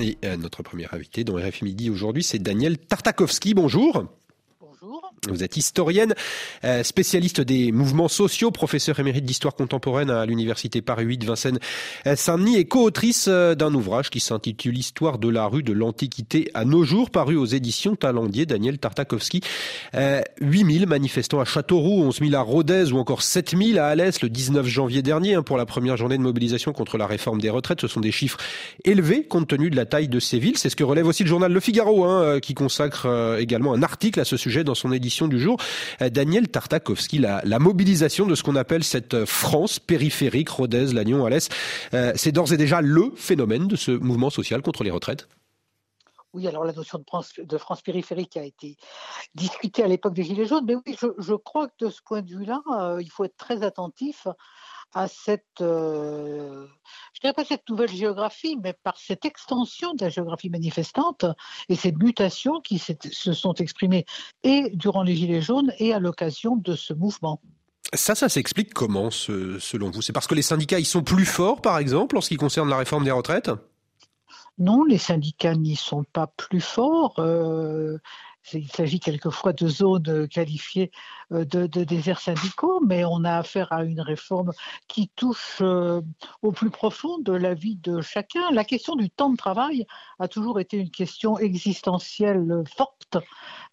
Et notre premier invité dans RFI Midi aujourd'hui, c'est Daniel Tartakovsky. Bonjour. Vous êtes historienne, euh, spécialiste des mouvements sociaux, professeur émérite d'histoire contemporaine à l'université Paris 8 Vincennes Saint-Denis et co-autrice euh, d'un ouvrage qui s'intitule Histoire de la rue de l'Antiquité à nos jours, paru aux éditions Talendier, Daniel Tartakovsky. 8000 euh, manifestants à Châteauroux, 11 000 à Rodez ou encore 7000 à Alès le 19 janvier dernier hein, pour la première journée de mobilisation contre la réforme des retraites. Ce sont des chiffres élevés compte tenu de la taille de ces villes. C'est ce que relève aussi le journal Le Figaro, hein, qui consacre également un article à ce sujet dans son édition du jour. Euh, Daniel Tartakovsky, la, mobilisation de ce qu'on appelle cette France périphérique, Rodez, Lannion, Alès, euh, c'est d'ores et déjà le phénomène de ce mouvement social contre les retraites? Oui, alors la notion de France, périphérique a été discutée à l'époque des Gilets jaunes, mais oui, je, crois que de ce point de vue-là, euh, il faut être très attentif à cette, euh, je dirais pas cette nouvelle géographie, mais par cette extension de la géographie manifestante et ces mutations qui se sont exprimées et durant les Gilets jaunes et à l'occasion de ce mouvement. Ça, ça s'explique comment, selon vous? C'est parce que les syndicats, ils sont plus forts, par exemple, en ce qui concerne la réforme des retraites? Non, les syndicats n'y sont pas plus forts. Euh, il s'agit quelquefois de zones qualifiées euh, de, déserts syndicaux, mais on a affaire à une réforme qui touche euh, au plus profond de la vie de chacun. La question du temps de travail a toujours été une question existentielle forte.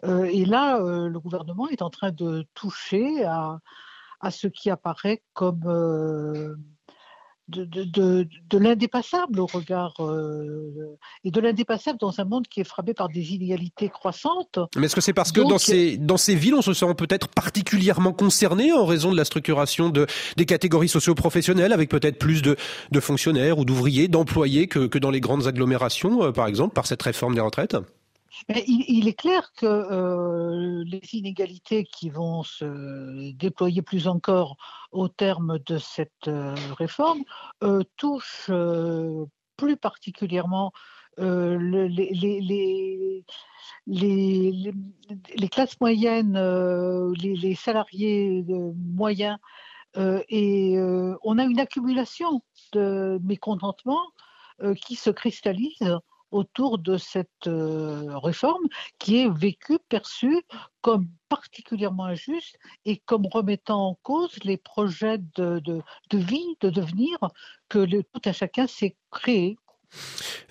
Et là, le gouvernement est en train de toucher à ce qui apparaît comme de, de, de, l'indépassable au regard euh, et de l'indépassable dans un monde qui est frappé par des inégalités croissantes. Mais est-ce que c'est parce que dans ces dans ces villes on se sent peut-être particulièrement concerné en raison de la structuration de des catégories socio-professionnelles avec peut-être plus de, de fonctionnaires ou d'ouvriers, d'employés que, que dans les grandes agglomérations euh, par exemple par cette réforme des retraites? Il, est clair que euh, les inégalités qui vont se déployer plus encore au terme de cette euh, réforme euh, touchent plus particulièrement les, les, classes moyennes, les, salariés moyens, et on a une accumulation de mécontentement qui se cristallise autour de cette euh, réforme qui est vécue, perçue comme particulièrement injuste et comme remettant en cause les projets de, vie, de devenir que tout un chacun s'est créé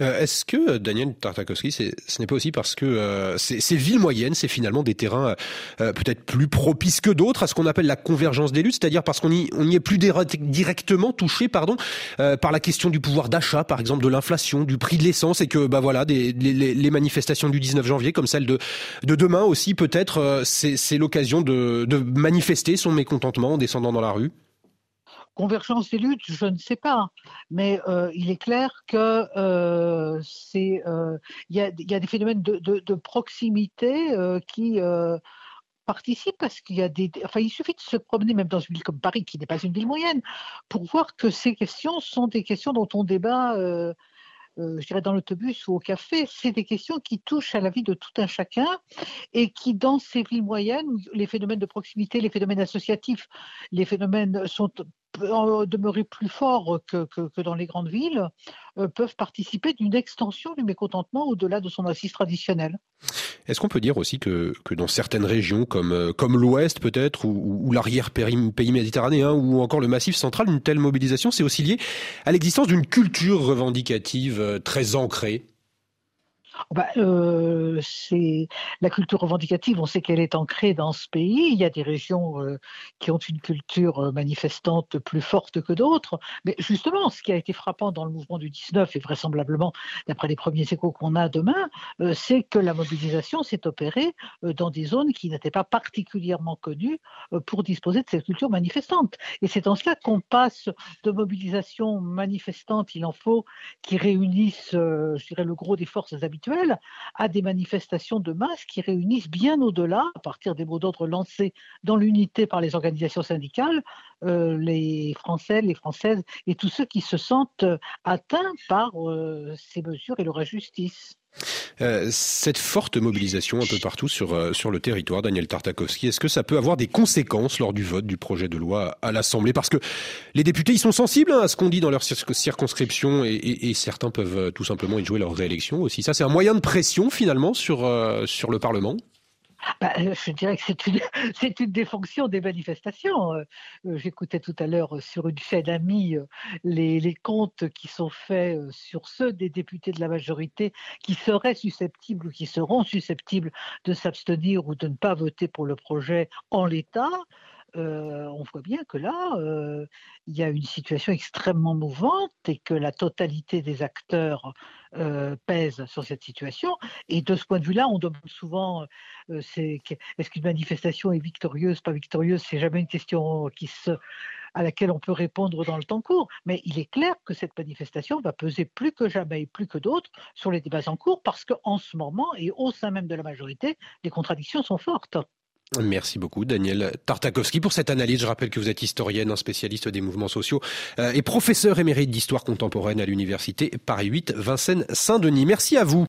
euh, est-ce que Daniel Tartakovsky, ce n'est pas aussi parce que euh, ces, villes moyennes, c'est finalement des terrains euh, peut-être plus propices que d'autres à ce qu'on appelle la convergence des luttes, c'est-à-dire parce qu'on y, on y est plus directement touché, pardon, par la question du pouvoir d'achat, par exemple de l'inflation, du prix de l'essence, et que bah voilà, les, manifestations du 19 janvier, comme celle de, de demain aussi, peut-être, c'est l'occasion de, de manifester son mécontentement en descendant dans la rue? Convergence des luttes, je ne sais pas, mais euh, il est clair que euh, c'est euh, il y, a, des phénomènes de, proximité qui participent parce qu'il y a des, enfin il suffit de se promener même dans une ville comme Paris qui n'est pas une ville moyenne pour voir que ces questions sont des questions dont on débat. je dirais dans l'autobus ou au café, c'est des questions qui touchent à la vie de tout un chacun et qui, dans ces villes moyennes, les phénomènes de proximité, les phénomènes associatifs, les phénomènes sont demeurer plus forts que, que, dans les grandes villes, euh, peuvent participer d'une extension du mécontentement au-delà de son assise traditionnelle. Est-ce qu'on peut dire aussi que, que dans certaines régions, comme, euh, l'Ouest peut-être, ou, ou l'arrière-pays méditerranéen, ou encore le Massif central, une telle mobilisation, c'est aussi lié à l'existence d'une culture revendicative euh, très ancrée? Bah, euh, c'est la culture revendicative. On sait qu'elle est ancrée dans ce pays. Il y a des régions euh, qui ont une culture euh, manifestante plus forte que d'autres. Mais justement, ce qui a été frappant dans le mouvement du 19 et vraisemblablement d'après les premiers échos qu'on a demain, c'est que la mobilisation s'est opérée dans des zones qui n'étaient pas particulièrement connues pour disposer de cette culture manifestante. Et c'est en cela qu'on passe de mobilisation manifestante, il en faut, qui réunissent, je le gros des forces habituelles à des manifestations de masse qui réunissent bien au-delà, à partir des mots d'ordre lancés dans l'unité par les organisations syndicales, euh, les Français, les Françaises et tous ceux qui se sentent atteints par euh, ces mesures et leur injustice. Euh, cette forte mobilisation un peu partout sur, euh, sur le territoire, Daniel Tartakovsky, est-ce que ça peut avoir des conséquences lors du vote du projet de loi à l'Assemblée? Parce que les députés, ils sont sensibles hein, à ce qu'on dit dans leur circonscription et, certains peuvent euh, tout simplement y jouer leur réélection aussi. Ça, c'est un moyen de pression finalement sur, sur le Parlement? Bah, euh, je dirais que c'est une, des fonctions des manifestations. Euh, euh, j'écoutais tout à l'heure sur une chaîne amie les, comptes qui sont faits sur ceux des députés de la majorité qui seraient susceptibles ou qui seront susceptibles de s'abstenir ou de ne pas voter pour le projet en l'état. Euh, on voit bien que là, euh, il y a une situation extrêmement mouvante et que la totalité des acteurs euh, pèse sur cette situation. Et de ce point de vue-là, on demande souvent est-ce qu'une manifestation est victorieuse, pas victorieuse? C'est jamais une question à laquelle on peut répondre dans le temps court. Mais il est clair que cette manifestation va peser plus que jamais et plus que d'autres sur les débats en cours parce qu'en ce moment, et au sein même de la majorité, les contradictions sont fortes. Merci beaucoup Daniel Tartakovsky pour cette analyse. Je rappelle que vous êtes historienne, un spécialiste des mouvements sociaux euh, et professeur émérite d'histoire contemporaine à l'université Paris 8 Vincennes Saint-Denis. Merci à vous.